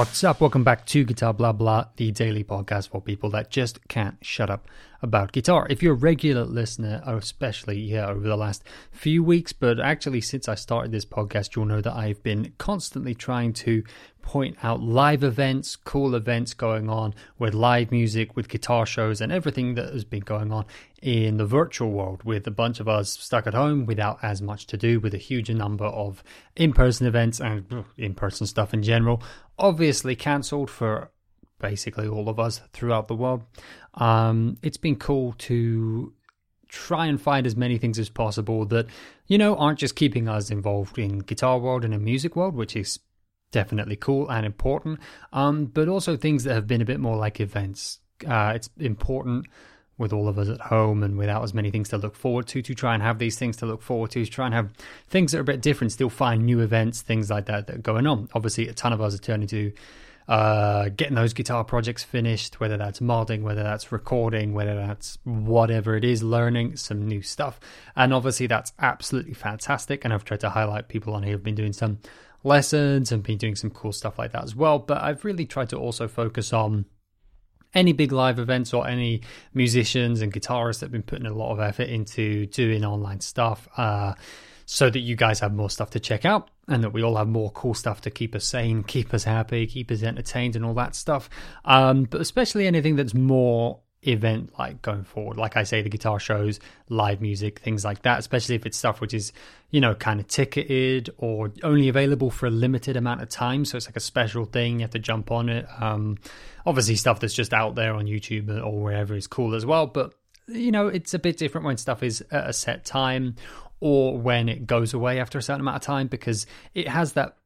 What's up? Welcome back to Guitar Blah Blah, the daily podcast for people that just can't shut up about guitar. If you're a regular listener, especially yeah, over the last few weeks, but actually since I started this podcast, you'll know that I've been constantly trying to point out live events, cool events going on with live music, with guitar shows, and everything that has been going on in the virtual world with a bunch of us stuck at home without as much to do, with a huge number of in person events and in person stuff in general, obviously cancelled for basically all of us throughout the world. Um, it's been cool to try and find as many things as possible that you know aren't just keeping us involved in guitar world and in music world, which is definitely cool and important, um, but also things that have been a bit more like events. Uh, it's important with all of us at home and without as many things to look forward to to try and have these things to look forward to to try and have things that are a bit different still find new events things like that that are going on obviously a ton of us are turning to uh, getting those guitar projects finished, whether that's modding, whether that's recording, whether that's whatever it is, learning some new stuff. And obviously, that's absolutely fantastic. And I've tried to highlight people on here who've been doing some lessons and been doing some cool stuff like that as well. But I've really tried to also focus on any big live events or any musicians and guitarists that have been putting a lot of effort into doing online stuff. Uh, so that you guys have more stuff to check out and that we all have more cool stuff to keep us sane, keep us happy, keep us entertained, and all that stuff. Um, but especially anything that's more event like going forward. Like I say, the guitar shows, live music, things like that, especially if it's stuff which is, you know, kind of ticketed or only available for a limited amount of time. So it's like a special thing. You have to jump on it. Um, obviously, stuff that's just out there on YouTube or wherever is cool as well. But you know, it's a bit different when stuff is at a set time or when it goes away after a certain amount of time because it has that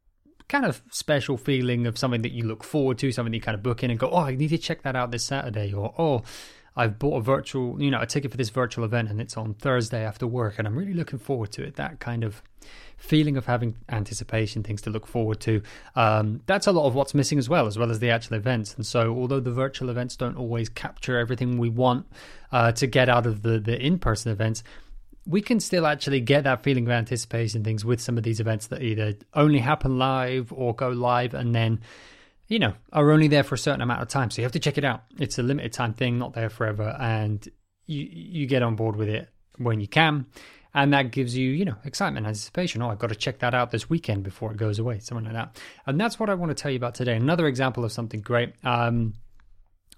kind of special feeling of something that you look forward to, something you kind of book in and go, oh, I need to check that out this Saturday, or oh, I've bought a virtual, you know, a ticket for this virtual event and it's on Thursday after work and I'm really looking forward to it. That kind of feeling of having anticipation, things to look forward to. Um, that's a lot of what's missing as well, as well as the actual events. And so, although the virtual events don't always capture everything we want uh, to get out of the, the in person events, we can still actually get that feeling of anticipation things with some of these events that either only happen live or go live and then you know are only there for a certain amount of time. So you have to check it out. It's a limited time thing not there forever and you you get on board with it when you can. And that gives you you know excitement anticipation. Oh i've got to check that out this weekend before it goes away something like that. And that's what i want to tell you about today. Another example of something great. Um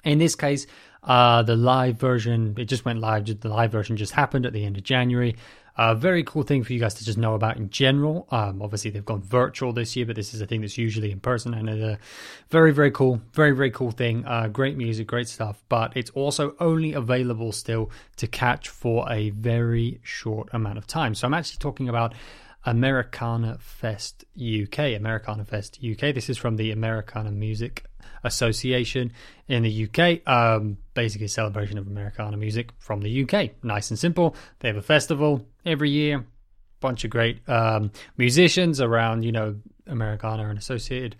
in this case, uh, the live version, it just went live. The live version just happened at the end of January. A uh, very cool thing for you guys to just know about in general. Um, obviously, they've gone virtual this year, but this is a thing that's usually in person, and it's a very, very cool, very, very cool thing. Uh, great music, great stuff, but it's also only available still to catch for a very short amount of time. So I'm actually talking about Americana Fest UK. Americana Fest UK. This is from the Americana Music Association in the UK. Um, basically, a celebration of Americana music from the UK. Nice and simple. They have a festival every year. Bunch of great um, musicians around, you know, Americana and associated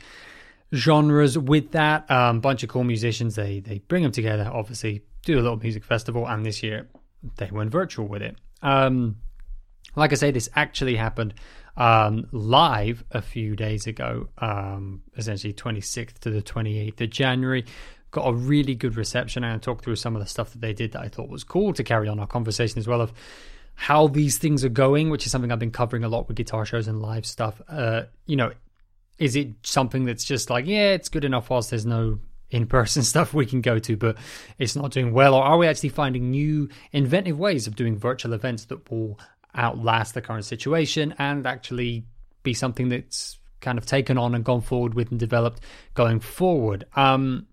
genres with that. Um, bunch of cool musicians. They they bring them together. Obviously, do a little music festival, and this year they went virtual with it. Um, like I say, this actually happened um, live a few days ago, um, essentially 26th to the 28th of January. Got a really good reception and I talked through some of the stuff that they did that I thought was cool to carry on our conversation as well of how these things are going, which is something I've been covering a lot with guitar shows and live stuff. Uh, you know, is it something that's just like, yeah, it's good enough whilst there's no in person stuff we can go to, but it's not doing well? Or are we actually finding new inventive ways of doing virtual events that will outlast the current situation and actually be something that's kind of taken on and gone forward with and developed going forward. Um,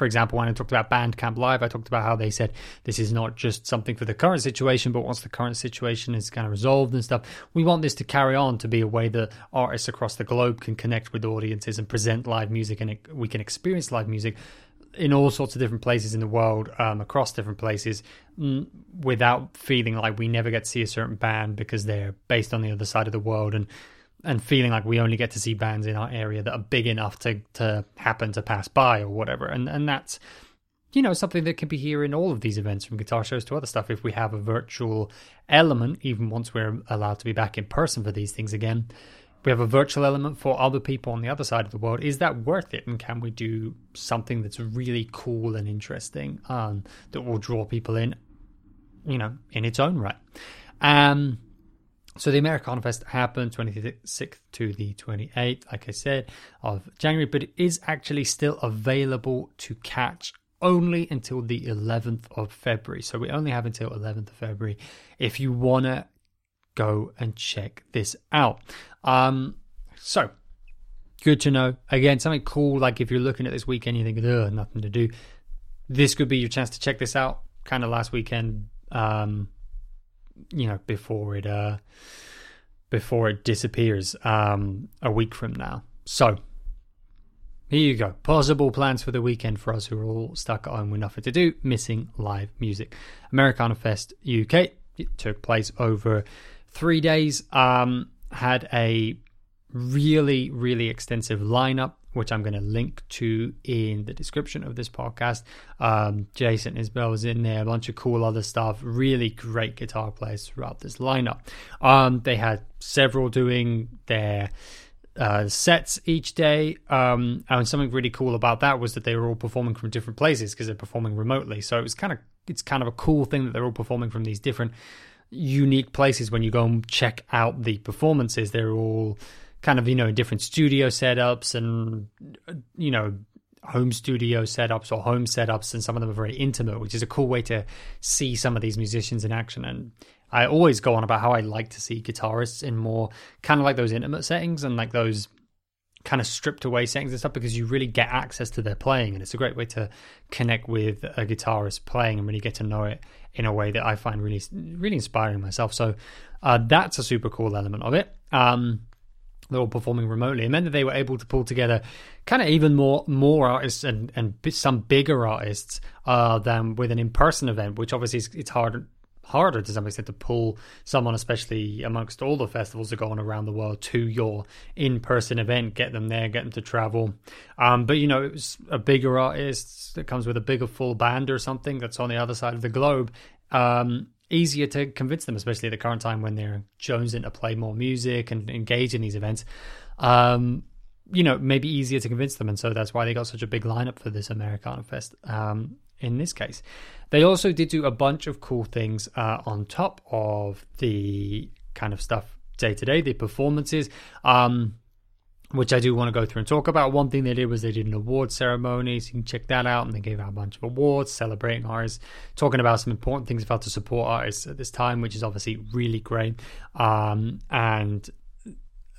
for example, when I talked about Bandcamp Live, I talked about how they said this is not just something for the current situation, but once the current situation is kind of resolved and stuff, we want this to carry on to be a way that artists across the globe can connect with audiences and present live music and we can experience live music in all sorts of different places in the world, um, across different places, mm, without feeling like we never get to see a certain band because they're based on the other side of the world, and and feeling like we only get to see bands in our area that are big enough to to happen to pass by or whatever, and and that's you know something that can be here in all of these events from guitar shows to other stuff. If we have a virtual element even once we're allowed to be back in person for these things again we have a virtual element for other people on the other side of the world. Is that worth it? And can we do something that's really cool and interesting um, that will draw people in, you know, in its own right? Um, so the Americana Fest happened 26th to the 28th, like I said, of January, but it is actually still available to catch only until the 11th of February. So we only have until 11th of February if you want to go and check this out. Um, so good to know. Again, something cool. Like if you're looking at this weekend, you think, ugh, nothing to do. This could be your chance to check this out. Kind of last weekend, um, you know, before it uh, before it disappears um, a week from now. So here you go. Possible plans for the weekend for us who are all stuck at home with nothing to do, missing live music. Americana Fest UK it took place over three days. Um, had a really, really extensive lineup, which I'm going to link to in the description of this podcast. Um, Jason Isbell was in there, a bunch of cool other stuff, really great guitar players throughout this lineup. Um, they had several doing their uh, sets each day. Um, and something really cool about that was that they were all performing from different places because they're performing remotely. So it was kind of it's kind of a cool thing that they're all performing from these different unique places when you go and check out the performances. They're all kind of, you know, different studio setups and, uh, you know, home studio setups or home setups. And some of them are very intimate, which is a cool way to see some of these musicians in action. And I always go on about how I like to see guitarists in more kind of like those intimate settings and like those kind of stripped away settings and stuff because you really get access to their playing and it's a great way to connect with a guitarist playing and really get to know it in a way that I find really really inspiring myself. So uh, that's a super cool element of it. Um, they're all performing remotely. It meant that they were able to pull together kind of even more more artists and and some bigger artists uh, than with an in person event, which obviously is, it's hard harder to some extent to pull someone, especially amongst all the festivals that go on around the world, to your in-person event, get them there, get them to travel. Um, but you know, it was a bigger artist that comes with a bigger full band or something that's on the other side of the globe. Um, easier to convince them, especially at the current time when they're jonesing to play more music and engage in these events. Um, you know, maybe easier to convince them, and so that's why they got such a big lineup for this Americana Fest. Um, in this case. They also did do a bunch of cool things uh, on top of the kind of stuff day to day, the performances. Um, which I do want to go through and talk about. One thing they did was they did an award ceremony, so you can check that out. And they gave out a bunch of awards celebrating artists, talking about some important things about to support artists at this time, which is obviously really great. Um, and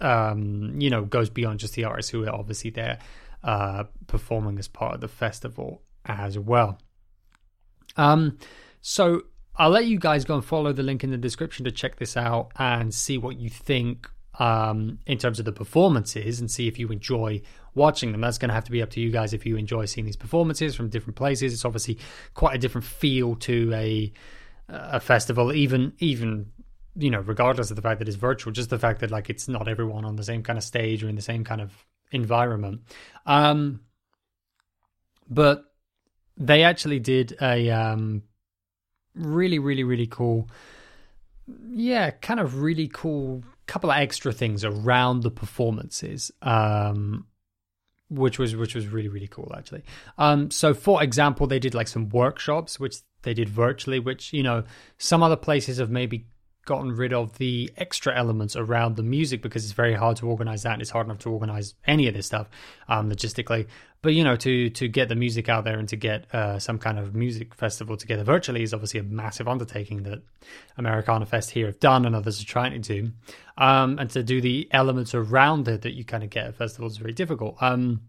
um, you know, goes beyond just the artists who are obviously there uh, performing as part of the festival as well. Um, so I'll let you guys go and follow the link in the description to check this out and see what you think um, in terms of the performances and see if you enjoy watching them. That's going to have to be up to you guys if you enjoy seeing these performances from different places. It's obviously quite a different feel to a a festival, even even you know, regardless of the fact that it's virtual, just the fact that like it's not everyone on the same kind of stage or in the same kind of environment. Um, but they actually did a um, really, really, really cool, yeah, kind of really cool couple of extra things around the performances. Um, which was which was really really cool actually. Um, so for example, they did like some workshops which they did virtually, which you know some other places have maybe gotten rid of the extra elements around the music because it's very hard to organize that and it's hard enough to organize any of this stuff um, logistically. But you know to to get the music out there and to get uh, some kind of music festival together virtually is obviously a massive undertaking that americana fest here have done and others are trying to do. Um, and to do the elements around it that you kind of get at festivals is very difficult. Um,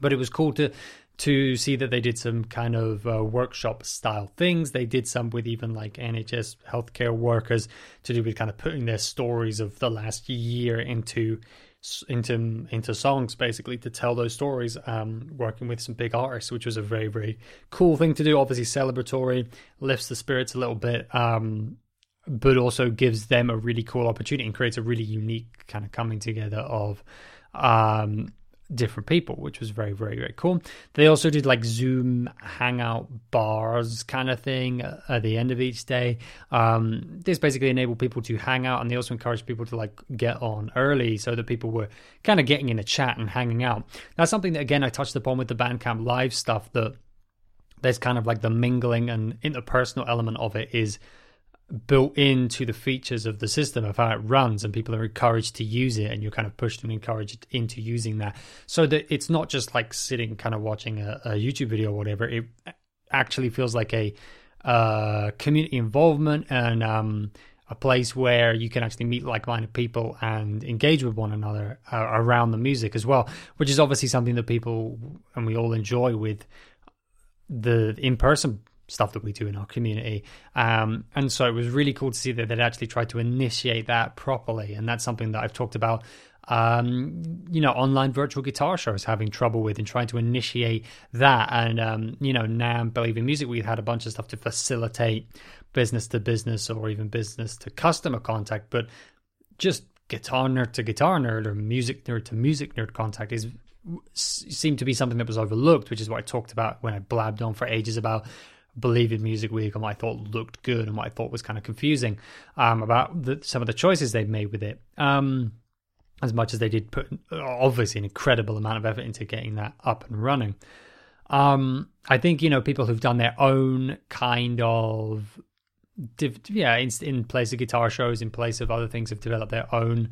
but it was cool to to see that they did some kind of uh, workshop style things. They did some with even like NHS healthcare workers to do with kind of putting their stories of the last year into into into songs basically to tell those stories um, working with some big artists which was a very very cool thing to do obviously celebratory lifts the spirits a little bit um, but also gives them a really cool opportunity and creates a really unique kind of coming together of um, different people, which was very, very, very cool. They also did like Zoom hangout bars kind of thing at the end of each day. Um, this basically enabled people to hang out, and they also encouraged people to like get on early so that people were kind of getting in a chat and hanging out. That's something that again I touched upon with the Bandcamp Live stuff. That there's kind of like the mingling and interpersonal element of it is built into the features of the system of how it runs and people are encouraged to use it and you're kind of pushed and encouraged into using that. So that it's not just like sitting kind of watching a, a youtube video or whatever. It actually feels like a uh, community involvement and um, a place where you can actually meet like-minded people and engage with one another uh, around the music as well which is obviously something that people and we all enjoy with the in-person stuff that we do in our community. Um, and so it was really cool to see that they'd actually tried to initiate that properly. And that's something that I've talked about. Um, you know, online virtual guitar shows having trouble with and trying to initiate that. And, um, you know, now Believe in Music, we've had a bunch of stuff to facilitate business to business or even business to customer contact. But just guitar nerd to guitar nerd or music nerd to music nerd contact is seemed to be something that was overlooked, which is what I talked about when I blabbed on for ages about Believe in Music Week and what I thought looked good and what I thought was kind of confusing um, about the, some of the choices they've made with it. Um, as much as they did put obviously an incredible amount of effort into getting that up and running. Um, I think you know people who've done their own kind of yeah in, in place of guitar shows, in place of other things, have developed their own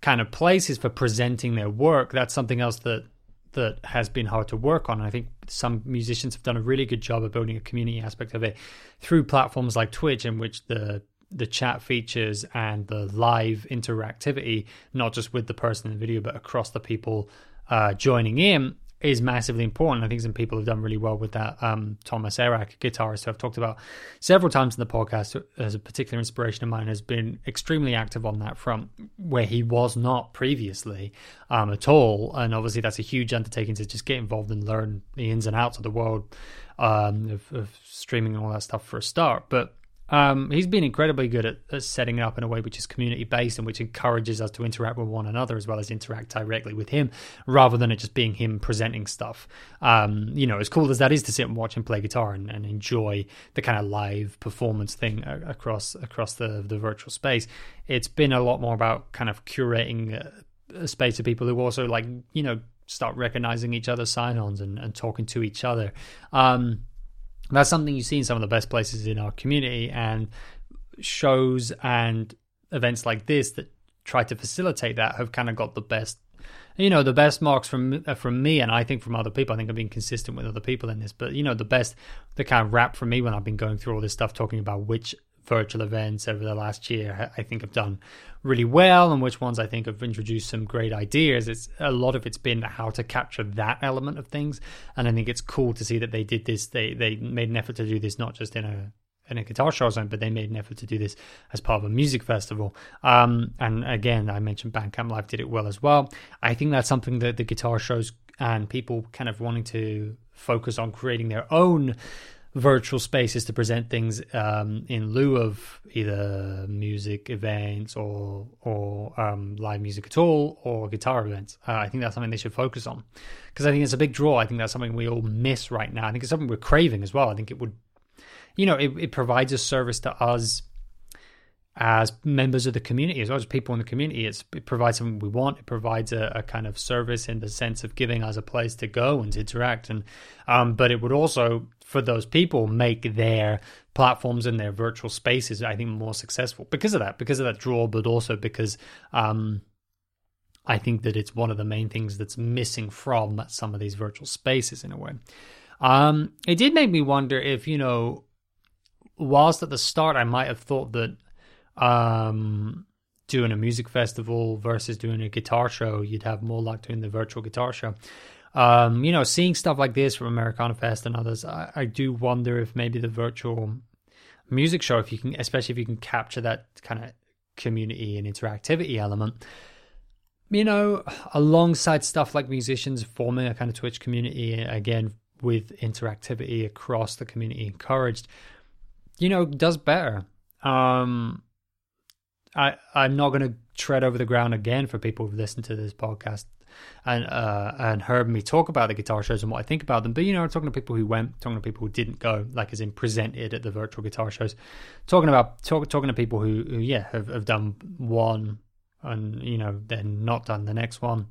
kind of places for presenting their work. That's something else that that has been hard to work on. And I think some musicians have done a really good job of building a community aspect of it through platforms like Twitch, in which the the chat features and the live interactivity, not just with the person in the video, but across the people uh, joining in, is massively important. I think some people have done really well with that. Um, Thomas Erak, guitarist who I've talked about several times in the podcast as a particular inspiration of mine, has been extremely active on that front where he was not previously um, at all. And obviously, that's a huge undertaking to just get involved and learn the ins and outs of the world um, of, of streaming and all that stuff for a start. But um, he's been incredibly good at, at, setting it up in a way which is community based and which encourages us to interact with one another as well as interact directly with him, rather than it just being him presenting stuff. Um, you know, as cool as that is to sit and watch him play guitar and, and enjoy the kind of live performance thing across across the the virtual space, it's been a lot more about kind of curating a, space of people who also like you know start recognizing each other's sign-ons and, and talking to each other. Um, that's something you see in some of the best places in our community, and shows and events like this that try to facilitate that have kind of got the best you know the best marks from uh, from me and I think from other people. I think I've been consistent with other people in this but you know the best the kind of rap from me when I've been going through all this stuff talking about which virtual events over the last year I think have done really well and which ones I think have introduced some great ideas. It's a lot of it's been how to capture that element of things, and I think it's cool to see that they did this. They they made an effort to do this not just in a in a guitar show zone, but they made an effort to do this as part of a music festival. Um, and again, I mentioned Bandcamp Live did it well as well. I think that's something that the guitar shows and people kind of wanting to focus on creating their own virtual spaces to present things um, in lieu of either music events or or um, live music at all or guitar events. Uh, I think that's something they should focus on because I think it's a big draw. I think that's something we all miss right now. I think it's something we're craving as well. I think it would, you know, it, it provides a service to us as members of the community, as well as people in the community. It's, it provides something we want. It provides a, a, kind of service in the sense of giving us a place to go and to interact. And um, but it would also, for those people, make their platforms and their virtual spaces, I think, more successful because of that, because of that draw, but also because um, I think that it's one of the main things that's missing from some of these virtual spaces in a way. Um, it did make me wonder if you know, whilst at the start I might have thought that um, doing a music festival versus doing a guitar show, you'd have more luck doing the virtual guitar show. Um, you know, seeing stuff like this from Americana Fest and others, I, I, do wonder if maybe the virtual music show, if you can, especially if you can capture that kind of community and interactivity element, you know, alongside stuff like musicians forming a kind of Twitch community, again, with interactivity across the community encouraged, you know, does better. Um, I I'm not going to tread over the ground again for people who've listened to this podcast and uh, and heard me talk about the guitar shows and what I think about them. But you know, talking to people who went, talking to people who didn't go, like as in presented at the virtual guitar shows, talking about talk, talking to people who, who yeah have, have done one and you know then not done the next one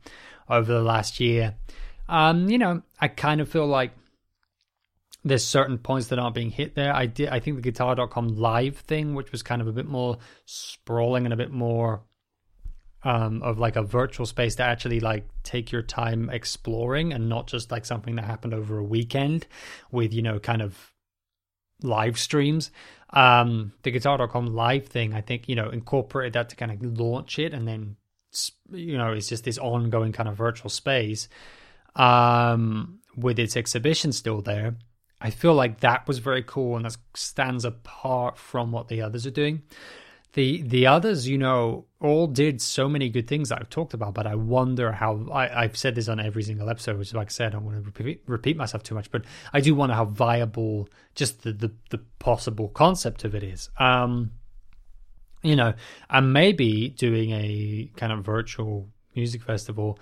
over the last year. Um, you know, I kind of feel like there's certain points that aren't being hit there. I did I think the guitar.com live thing, which was kind of a bit more sprawling and a bit more um, of like a virtual space to actually like take your time exploring and not just like something that happened over a weekend with, you know, kind of live streams. Um, the guitar.com live thing, I think, you know, incorporated that to kind of launch it and then, you know, it's just this ongoing kind of virtual space um, with its exhibition still there. I feel like that was very cool and that stands apart from what the others are doing. The the others, you know, all did so many good things I've talked about, but I wonder how I, have said this on every single episode, which like I said, I don't want to repeat, repeat myself too much, but I do wonder how viable just the, the, the possible concept of it is. Um, you know, and maybe doing a kind of virtual music festival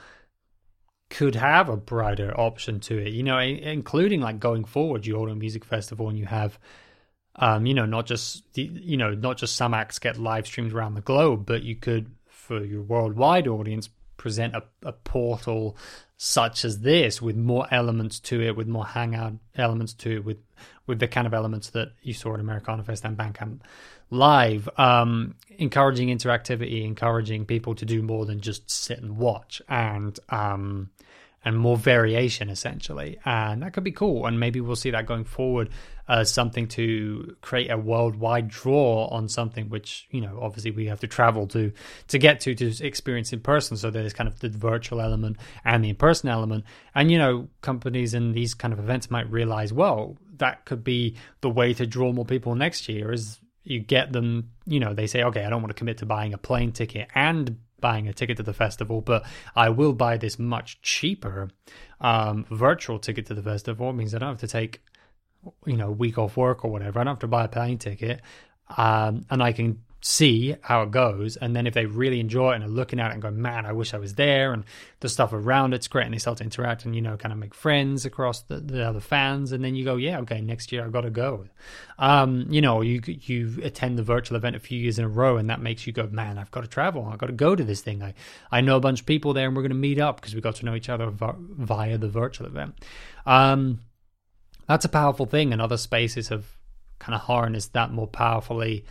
could have a brighter option to it, you know, including like going forward, you hold a music festival and you have, um, you know, not just the, you know, not just some acts get live streamed around the globe, but you could, for your worldwide audience, present a, a portal such as this with more elements to it, with more hangout elements to it, with with the kind of elements that you saw at Americana Fest and Bandcamp Live, um, encouraging interactivity, encouraging people to do more than just sit and watch, and um, and more variation essentially. And that could be cool and maybe we'll see that going forward as something to create a worldwide draw on something which you know obviously we have to travel to to get to to experience in person so there's kind of the virtual element and the in-person element and you know companies in these kind of events might realize well that could be the way to draw more people next year is you get them you know they say okay i don't want to commit to buying a plane ticket and buying a ticket to the festival, but I will buy this much cheaper um, virtual ticket to the festival. It means I don't have to take, you know, week off work or whatever. I don't have to buy a plane ticket, um, and I can see how it goes. And then if they really enjoy it and are looking at it and go, man, I wish I was there, and the stuff around it's great, and they start to interact and, you know, kind of make friends across the, the other fans. And then you go, yeah, okay, next year I've got to go. Um, you know, you, you attend the virtual event a few years in a row, and that makes you go, man, I've got to travel. I've got to go to this thing. I, I know a bunch of people there, and we're going to meet up because we got to know each other via the virtual event. Um, that's a powerful thing, and other spaces have kind of harnessed that more powerfully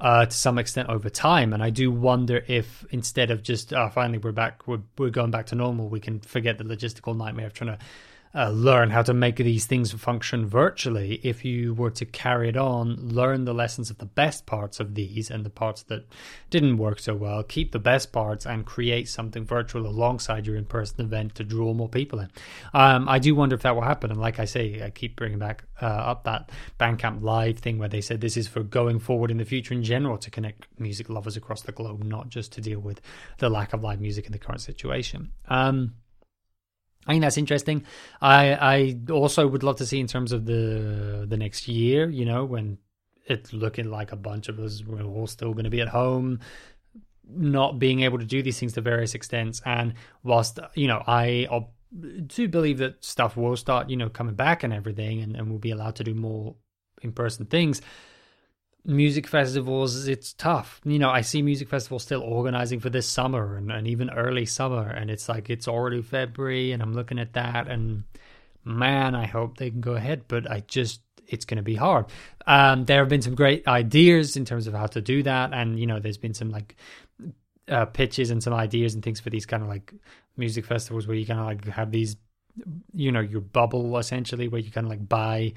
uh, to some extent over time. And I do wonder if instead of just uh, finally we're back, we're, we're going back to normal, we can forget the logistical nightmare of trying to uh, learn how to make these things function virtually. If you were to carry it on learn the lessons of the best parts of these and the parts that didn't work so well keep the best parts and create something virtual alongside your in-person event to draw more people in. Um, i do wonder if that will happen. And like i say i keep bringing back uh, up that bandcamp live thing where they said this is for going forward in the future in general to connect music lovers across the globe not just to deal with the lack of live music in the current situation. Um, I think that's interesting. I I also would love to see in terms of the the next year, you know, when it's looking like a bunch of us we're all still going to be at home, not being able to do these things to various extents. And whilst you know, I do believe that stuff will start, you know, coming back and everything, and, and we'll be allowed to do more in person things music festivals, it's tough. You know, I see music festivals still organizing for this summer and, and even early summer, and it's like it's already February, and I'm looking at that, and man, I hope they can go ahead, but I just it's going to be hard. Um, there have been some great ideas in terms of how to do that, and you know, there's been some like uh, pitches and some ideas and things for these kind of like music festivals where you kind of like have these, you know, your bubble essentially, where you kind of like buy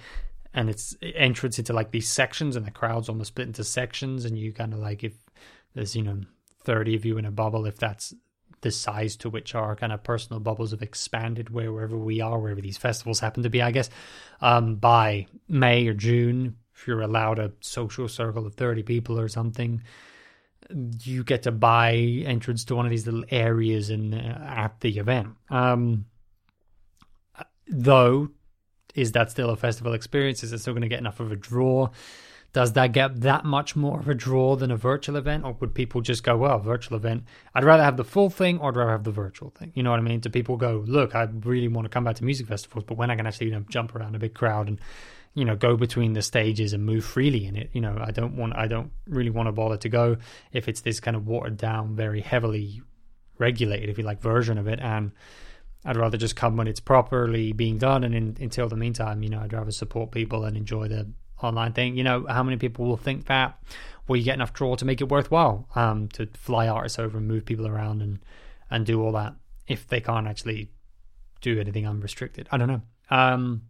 and it's entrance into like these sections and the crowd's almost split into sections and you kind of like if there's you know 30 of you in a bubble if that's the size to which our kind of personal bubbles have expanded wherever we are wherever these festivals happen to be i guess um, by may or june if you're allowed a social circle of 30 people or something you get to buy entrance to one of these little areas in uh, at the event. Um, though is that still a festival experience? Is it still going to get enough of a draw does that get that much more of a draw than a virtual event? Or would people just go, well, virtual event, I'd rather have the full thing or I'd rather have the virtual thing? You know what I mean? Do people go, look, I really want to come back to music festivals, but when I can actually you know, jump around a big crowd and you know go between the stages and move freely in it you know i don't want i don't really want to bother to go if it's this kind of watered down very heavily regulated if you like version of it and i'd rather just come when it's properly being done and in, until the meantime you know i'd rather support people and enjoy the online thing. You know, how many people will think that? Will you get enough draw to make it worthwhile um, to fly artists over and move people around and and do all that if they can't actually do anything unrestricted? I don't know. Um,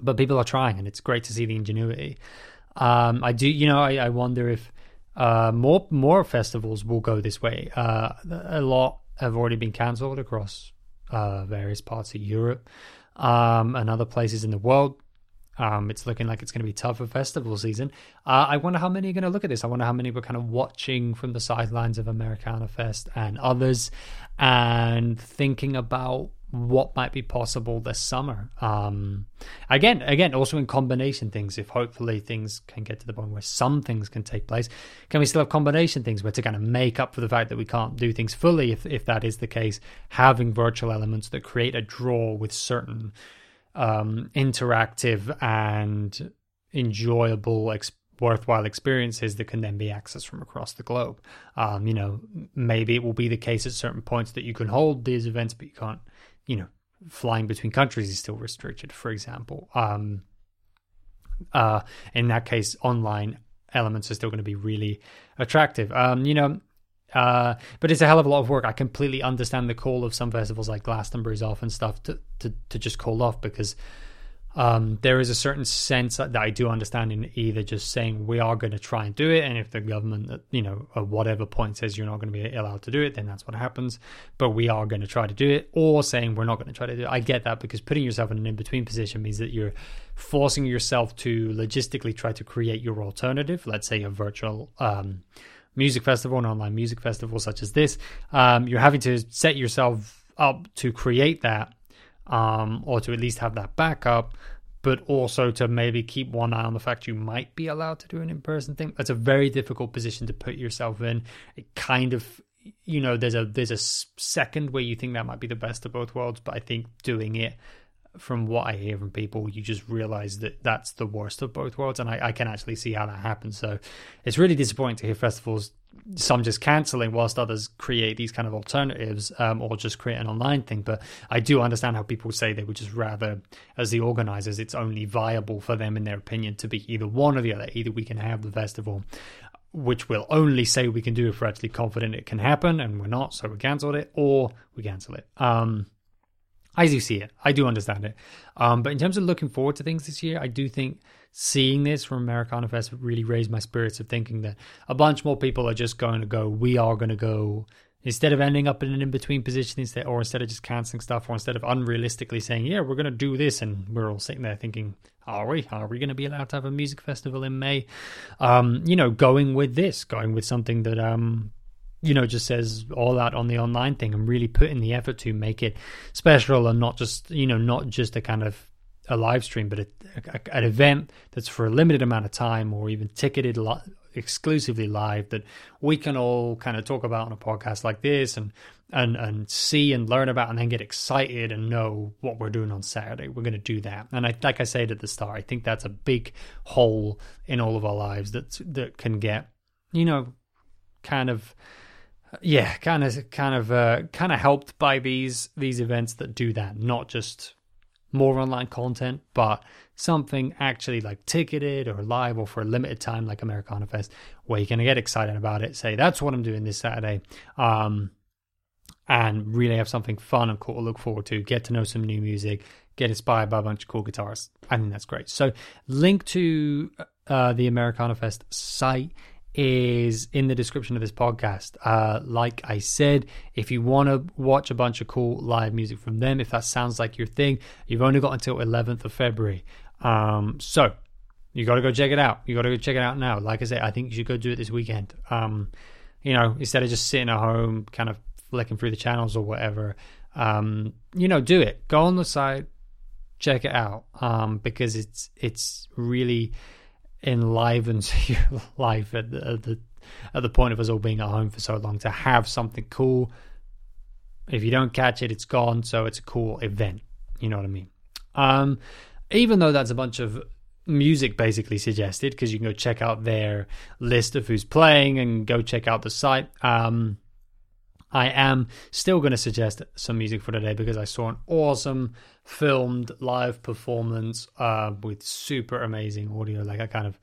but people are trying, and it's great to see the ingenuity. Um, I do, you know, I, I wonder if uh, more more festivals will go this way. Uh, a lot have already been cancelled across uh, various parts of Europe um, and other places in the world. Um, it's looking like it's going to be tough for festival season. Uh, I wonder how many are going to look at this. I wonder how many were kind of watching from the sidelines of Americana Fest and others and thinking about what might be possible this summer. Um, again, again, also in combination things. If hopefully things can get to the point where some things can take place, can we still have combination things where to kind of make up for the fact that we can't do things fully? If if that is the case, having virtual elements that create a draw with certain um, interactive and enjoyable, worthwhile experiences that can then be accessed from across the globe. Um, you know, maybe it will be the case at certain points that you can hold these events, but you can't, you know, flying between countries is still restricted, for example. Um, uh, in that case, online elements are still going to be really attractive. Um, you know, uh, but it's a hell of a lot of work. I completely understand the call of some festivals like Glastonbury's off and stuff to, to, to just call off because um, there is a certain sense that I do understand in either just saying we are going to try and do it, and if the government, uh, you know, at whatever point says you're not going to be allowed to do it, then that's what happens. But we are going to try to do it, or saying we're not going to try to do it. I get that because putting yourself in an in between position means that you're forcing yourself to logistically try to create your alternative. Let's say a virtual. Um, music festival, an online music festival such as this, um, you're having to set yourself up to create that, um, or to at least have that backup, but also to maybe keep one eye on the fact you might be allowed to do an in person thing. That's a very difficult position to put yourself in. It kind of you know there's a there's a second where you think that might be the best of both worlds but i think doing it from what I hear from people, you just realize that that's the worst of both worlds, and I, I, can actually see how that happens. So it's really disappointing to hear festivals, some just canceling, whilst others create these kind of alternatives, um, or just create an online thing. But I do understand how people say they would just rather, as the organizers, it's only viable for them, in their opinion, to be either one or the other. Either we can have the festival. Which we'll only say we can do if we're actually confident it can happen, and we're not, so we cancel it, or we cancel it. Um, I do see it. I do understand it. Um, but in terms of looking forward to things this year, I do think seeing this from Americana Fest really raised my spirits of thinking that a bunch more people are just going to go, we are going to go, instead of ending up in an in between position, instead, or instead of just canceling stuff, or instead of unrealistically saying, yeah, we're going to do this. And we're all sitting there thinking, are we? Are we going to be allowed to have a music festival in May? Um, you know, going with this, going with something that um, you know, just says all out on the online thing and really putting the effort to make it special and not just, you know, not just a kind of a live stream, but a, a, an event that's for a limited amount of time or even ticketed li- exclusively live that we can all kind of talk about on a podcast like this and and and see and learn about and then get excited and know what we're doing on Saturday. We're going to do that. And I like I said at the start, I think that's a big hole in all of our lives that that can get, you know, kind of yeah, kind of, kind of, uh, kind of helped by these these events that do that, not just more online content, but something actually like ticketed or live or for a limited time, like Americana Fest, where you're gonna get excited about it. Say that's what I'm doing this Saturday, um, and really have something fun and cool to look forward to. Get to know some new music, get inspired by a bunch of cool guitarists. I think that's great. So, link to uh, the Americana Fest site is in the description of this podcast. Uh, like I said, if you want to watch a bunch of cool live music from them, if that sounds like your thing, you've only got until 11th of February. Um, so you got to go check it out. You got to go check it out now. Like I said, I think you should go do it this weekend. Um, you know, instead of just sitting at home, kind of flicking through the channels or whatever. Um, you know, do it. Go on the site, check it out. Um, because it's it's really enlivens your life at the, at the at the point of us all being at home for so long to have something cool. If you don't catch it, it's gone. So it's a cool event. You know what I mean? Um, even though that's a bunch of music basically suggested, because you can go check out their list of who's playing and go check out the site. Um, I am still going to suggest some music for today because I saw an awesome filmed live performance uh, with super amazing audio, like a kind of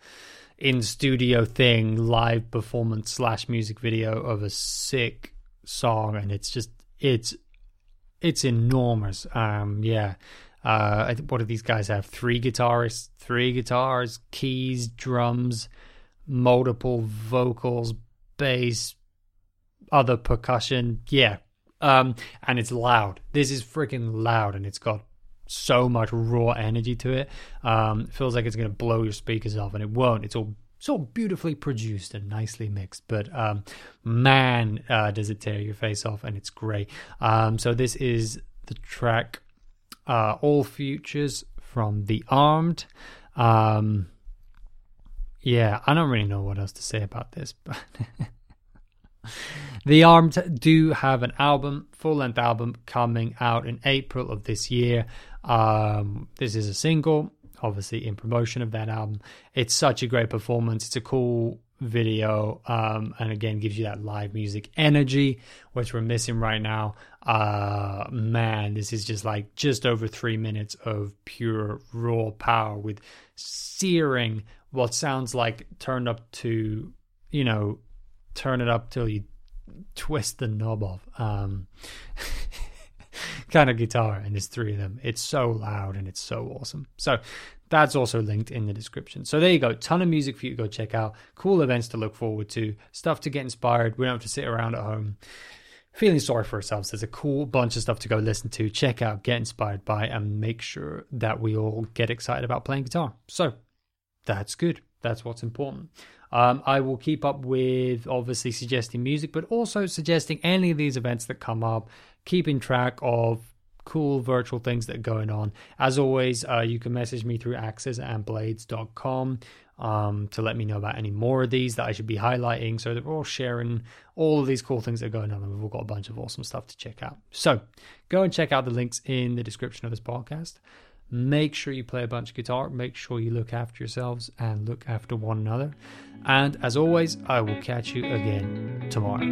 in studio thing, live performance slash music video of a sick song, and it's just it's it's enormous. Um, yeah. Uh, what do these guys have? Three guitarists, three guitars, keys, drums, multiple vocals, bass, other percussion. Yeah. Um, and it's loud. This is freaking loud and it's got so much raw energy to it. Um, it feels like it's going to blow your speakers off and it won't. It's all so beautifully produced and nicely mixed. But um, man, uh, does it tear your face off and it's great. Um, so this is the track uh, All Futures from The Armed. Um, yeah, I don't really know what else to say about this, but The Armed do have an album, full length album, coming out in April of this year. Um, this is a single, obviously in promotion of that album. It's such a great performance. It's a cool video, um, and again gives you that live music energy, which we're missing right now. Uh, man, this is just like just over three minutes of pure raw power with searing what sounds like turned up to, you know, turn it up till you twist the knob off. Um, kind of guitar, and there's three of them. It's so loud and it's so awesome. So that's also linked in the description. So there you go. Ton of music for you to go check out. Cool events to look forward to. Stuff to get inspired. We don't have to sit around at home feeling sorry for ourselves. There's a cool bunch of stuff to go listen to, check out, get inspired by, and make sure that we all get excited about playing guitar. So that's good. That's what's important. Um, I will keep up with obviously suggesting music, but also suggesting any of these events that come up, keeping track of cool virtual things that are going on. As always, uh, you can message me through axesandblades.com um, to let me know about any more of these that I should be highlighting so that we're all sharing all of these cool things that are going on and we've all got a bunch of awesome stuff to check out. So go and check out the links in the description of this podcast. Make sure you play a bunch of guitar. Make sure you look after yourselves and look after one another. And as always, I will catch you again tomorrow.